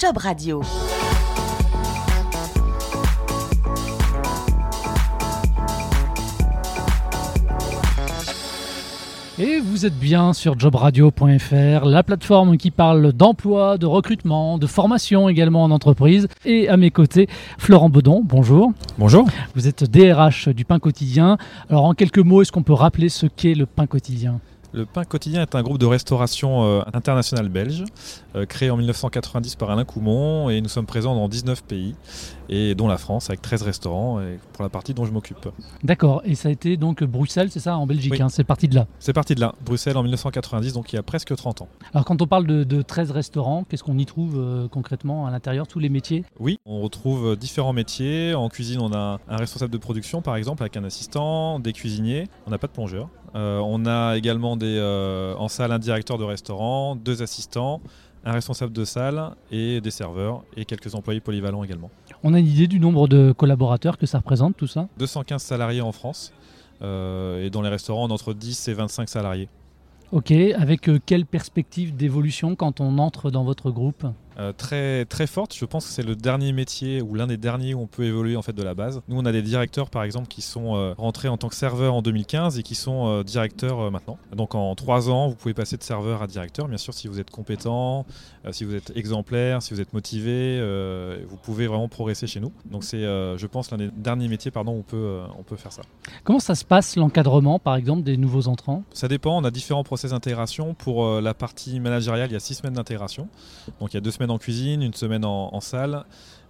Job Radio. Et vous êtes bien sur jobradio.fr, la plateforme qui parle d'emploi, de recrutement, de formation également en entreprise. Et à mes côtés, Florent Bedon, bonjour. Bonjour. Vous êtes DRH du Pain Quotidien. Alors en quelques mots, est-ce qu'on peut rappeler ce qu'est le Pain Quotidien? Le Pain Quotidien est un groupe de restauration euh, international belge, euh, créé en 1990 par Alain Coumont, et nous sommes présents dans 19 pays, et dont la France, avec 13 restaurants, et pour la partie dont je m'occupe. D'accord, et ça a été donc Bruxelles, c'est ça, en Belgique, hein, c'est parti de là C'est parti de là, Bruxelles en 1990, donc il y a presque 30 ans. Alors quand on parle de, 13 restaurants, qu'est-ce qu'on y trouve euh, concrètement à l'intérieur, tous les métiers? Oui, on retrouve différents métiers. En cuisine, on a un responsable de production, par exemple, avec un assistant, des cuisiniers, on n'a pas de plongeur. On a également euh, en salle un directeur de restaurant, deux assistants, un responsable de salle et des serveurs et quelques employés polyvalents également. On a une idée du nombre de collaborateurs que ça représente tout ça? 215 salariés en France euh, et dans les restaurants on entre 10 et 25 salariés. Ok, avec euh, quelle perspective d'évolution quand on entre dans votre groupe? Euh, très, très forte. Je pense que c'est le dernier métier ou l'un des derniers où on peut évoluer en fait de la base. Nous, on a des directeurs par exemple qui sont euh, rentrés en tant que serveurs en 2015 et qui sont euh, directeurs maintenant. Donc en trois ans, vous pouvez passer de serveur à directeur. Bien sûr, si vous êtes compétent, si vous êtes exemplaire, si vous êtes motivé, vous pouvez vraiment progresser chez nous. Donc c'est, je pense, l'un des derniers métiers pardon, où on peut, on peut faire ça. Comment ça se passe l'encadrement par exemple des nouveaux entrants? Ça dépend. On a différents process d'intégration. Pour la partie managériale, il y a six semaines d'intégration. Donc il y a deux semaines en cuisine, une semaine en, salle,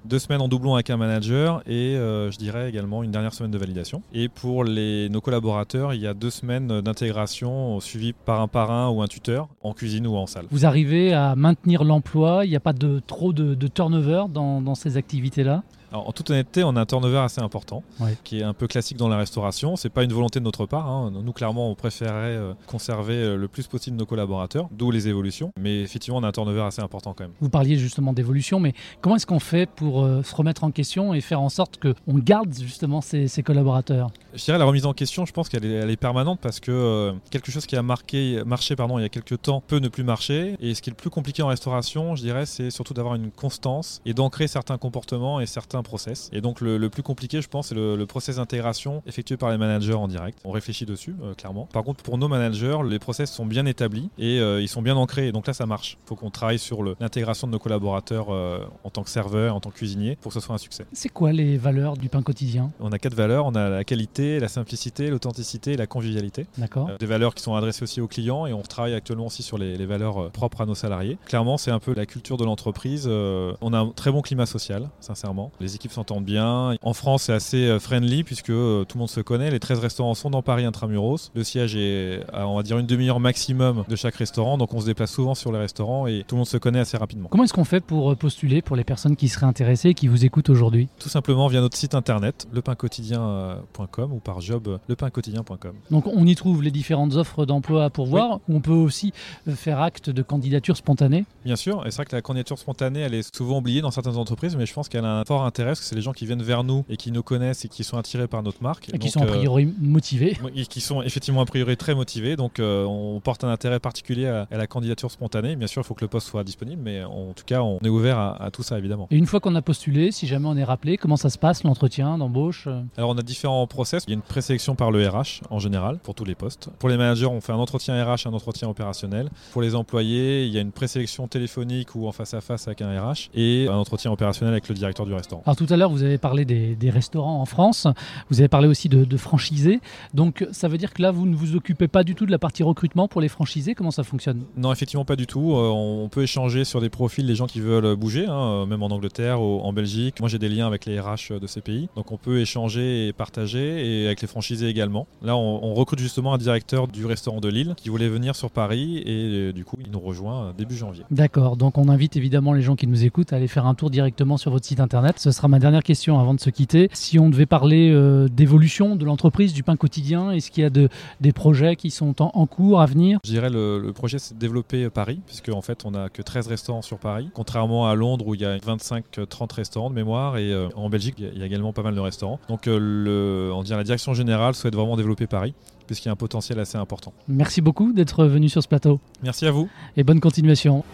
deux semaines en doublon avec un manager et euh, je dirais également une dernière semaine de validation. Et pour nos collaborateurs, il y a deux semaines d'intégration suivies par un parrain ou un tuteur en cuisine ou en salle. Vous arrivez à maintenir l'emploi, il n'y a pas de trop de, turnover dans ces activités-là? En toute honnêteté, on a un turnover assez important, qui est un peu classique dans la restauration. C'est pas une volonté de notre part. Hein. Nous, clairement, on préférerait euh, conserver euh, le plus possible nos collaborateurs, d'où les évolutions. Mais effectivement, on a un turnover assez important quand même. Vous parliez justement d'évolution, mais comment est-ce qu'on fait pour euh, se remettre en question et faire en sorte qu'on garde justement ces, collaborateurs? Je dirais la remise en question, je pense qu'elle est, permanente parce que quelque chose qui a marqué, marché pardon, il y a quelques temps peut ne plus marcher. Et ce qui est le plus compliqué en restauration, je dirais, c'est surtout d'avoir une constance et d'ancrer certains comportements et certains process. Et donc le, plus compliqué, je pense, c'est le, process d'intégration effectué par les managers en direct. On réfléchit dessus, euh, clairement. Par contre, pour nos managers, les process sont bien établis et euh, ils sont bien ancrés. Et donc là, ça marche. Il faut qu'on travaille sur l'intégration de nos collaborateurs euh, en tant que serveur, en tant que cuisinier, pour que ce soit un succès. C'est quoi les valeurs du pain quotidien? On a quatre valeurs. On a la qualité, la simplicité, l'authenticité et la convivialité. D'accord. des valeurs qui sont adressées aussi aux clients et on travaille actuellement aussi sur les, les valeurs propres à nos salariés. Clairement, c'est un peu la culture de l'entreprise. on a un très bon climat social, sincèrement. Les équipes sont bien. En France, c'est assez euh, friendly puisque euh, tout le monde se connaît. Les 13 restaurants sont dans Paris intramuros. Le siège est à, on va dire, une demi-heure maximum de chaque restaurant. Donc on se déplace souvent sur les restaurants et tout le monde se connaît assez rapidement. Comment est-ce qu'on fait pour euh, postuler pour les personnes qui seraient intéressées et qui vous écoutent aujourd'hui? Tout simplement via notre site internet, lepinquotidien.com ou par job lepinquotidien.com. Donc on y trouve les différentes offres d'emploi à pourvoir ou on peut aussi faire acte de candidature spontanée? Bien sûr, et c'est vrai que la candidature spontanée, elle est souvent oubliée dans certaines entreprises, mais je pense qu'elle a un fort intérêt que c'est les gens qui viennent vers nous et qui nous connaissent et qui sont attirés par notre marque. Et qui sont a euh, priori motivés. Et qui sont effectivement a priori très motivés. Donc euh, on porte un intérêt particulier à, la candidature spontanée. Bien sûr, il faut que le poste soit disponible, mais en tout cas, on est ouvert à, tout ça évidemment. Et une fois qu'on a postulé, si jamais on est rappelé, comment ça se passe l'entretien d'embauche Alors on a différents process. Il y a une présélection par le RH en général pour tous les postes. Pour les managers, on fait un entretien RH, un entretien opérationnel. Pour les employés, il y a une présélection téléphonique ou en face à face avec un RH et un entretien opérationnel avec le directeur du restaurant. Alors tout à l'heure, vous avez parlé des des, restaurants en France. Vous avez parlé aussi de, franchisés. Donc ça veut dire que là, vous ne vous occupez pas du tout de la partie recrutement pour les franchisés. Comment ça fonctionne? Non, effectivement pas du tout. Euh, on peut échanger sur des profils des gens qui veulent bouger, hein, euh, même en Angleterre ou en Belgique. Moi, j'ai des liens avec les RH de ces pays. Donc on peut échanger et partager et avec les franchisés également. Là, on, recrute justement un directeur du restaurant de Lille qui voulait venir sur Paris et euh, du coup, il nous rejoint début janvier. D'accord. Donc on invite évidemment les gens qui nous écoutent à aller faire un tour directement sur votre site internet. Ce sera ma dernière question avant de se quitter si on devait parler euh, d'évolution de l'entreprise, du pain quotidien, est-ce qu'il y a de, des projets qui sont en, cours à venir? Je dirais le, le projet c'est de développer Paris, puisque en fait on n'a que 13 restaurants sur Paris, contrairement à Londres où il y a 25-30 restaurants de mémoire, et euh, en Belgique il y a également pas mal de restaurants. Donc euh, le, on dirait la direction générale souhaite vraiment développer Paris puisqu'il y a un potentiel assez important. Merci beaucoup d'être venu sur ce plateau. Merci à vous. Et bonne continuation.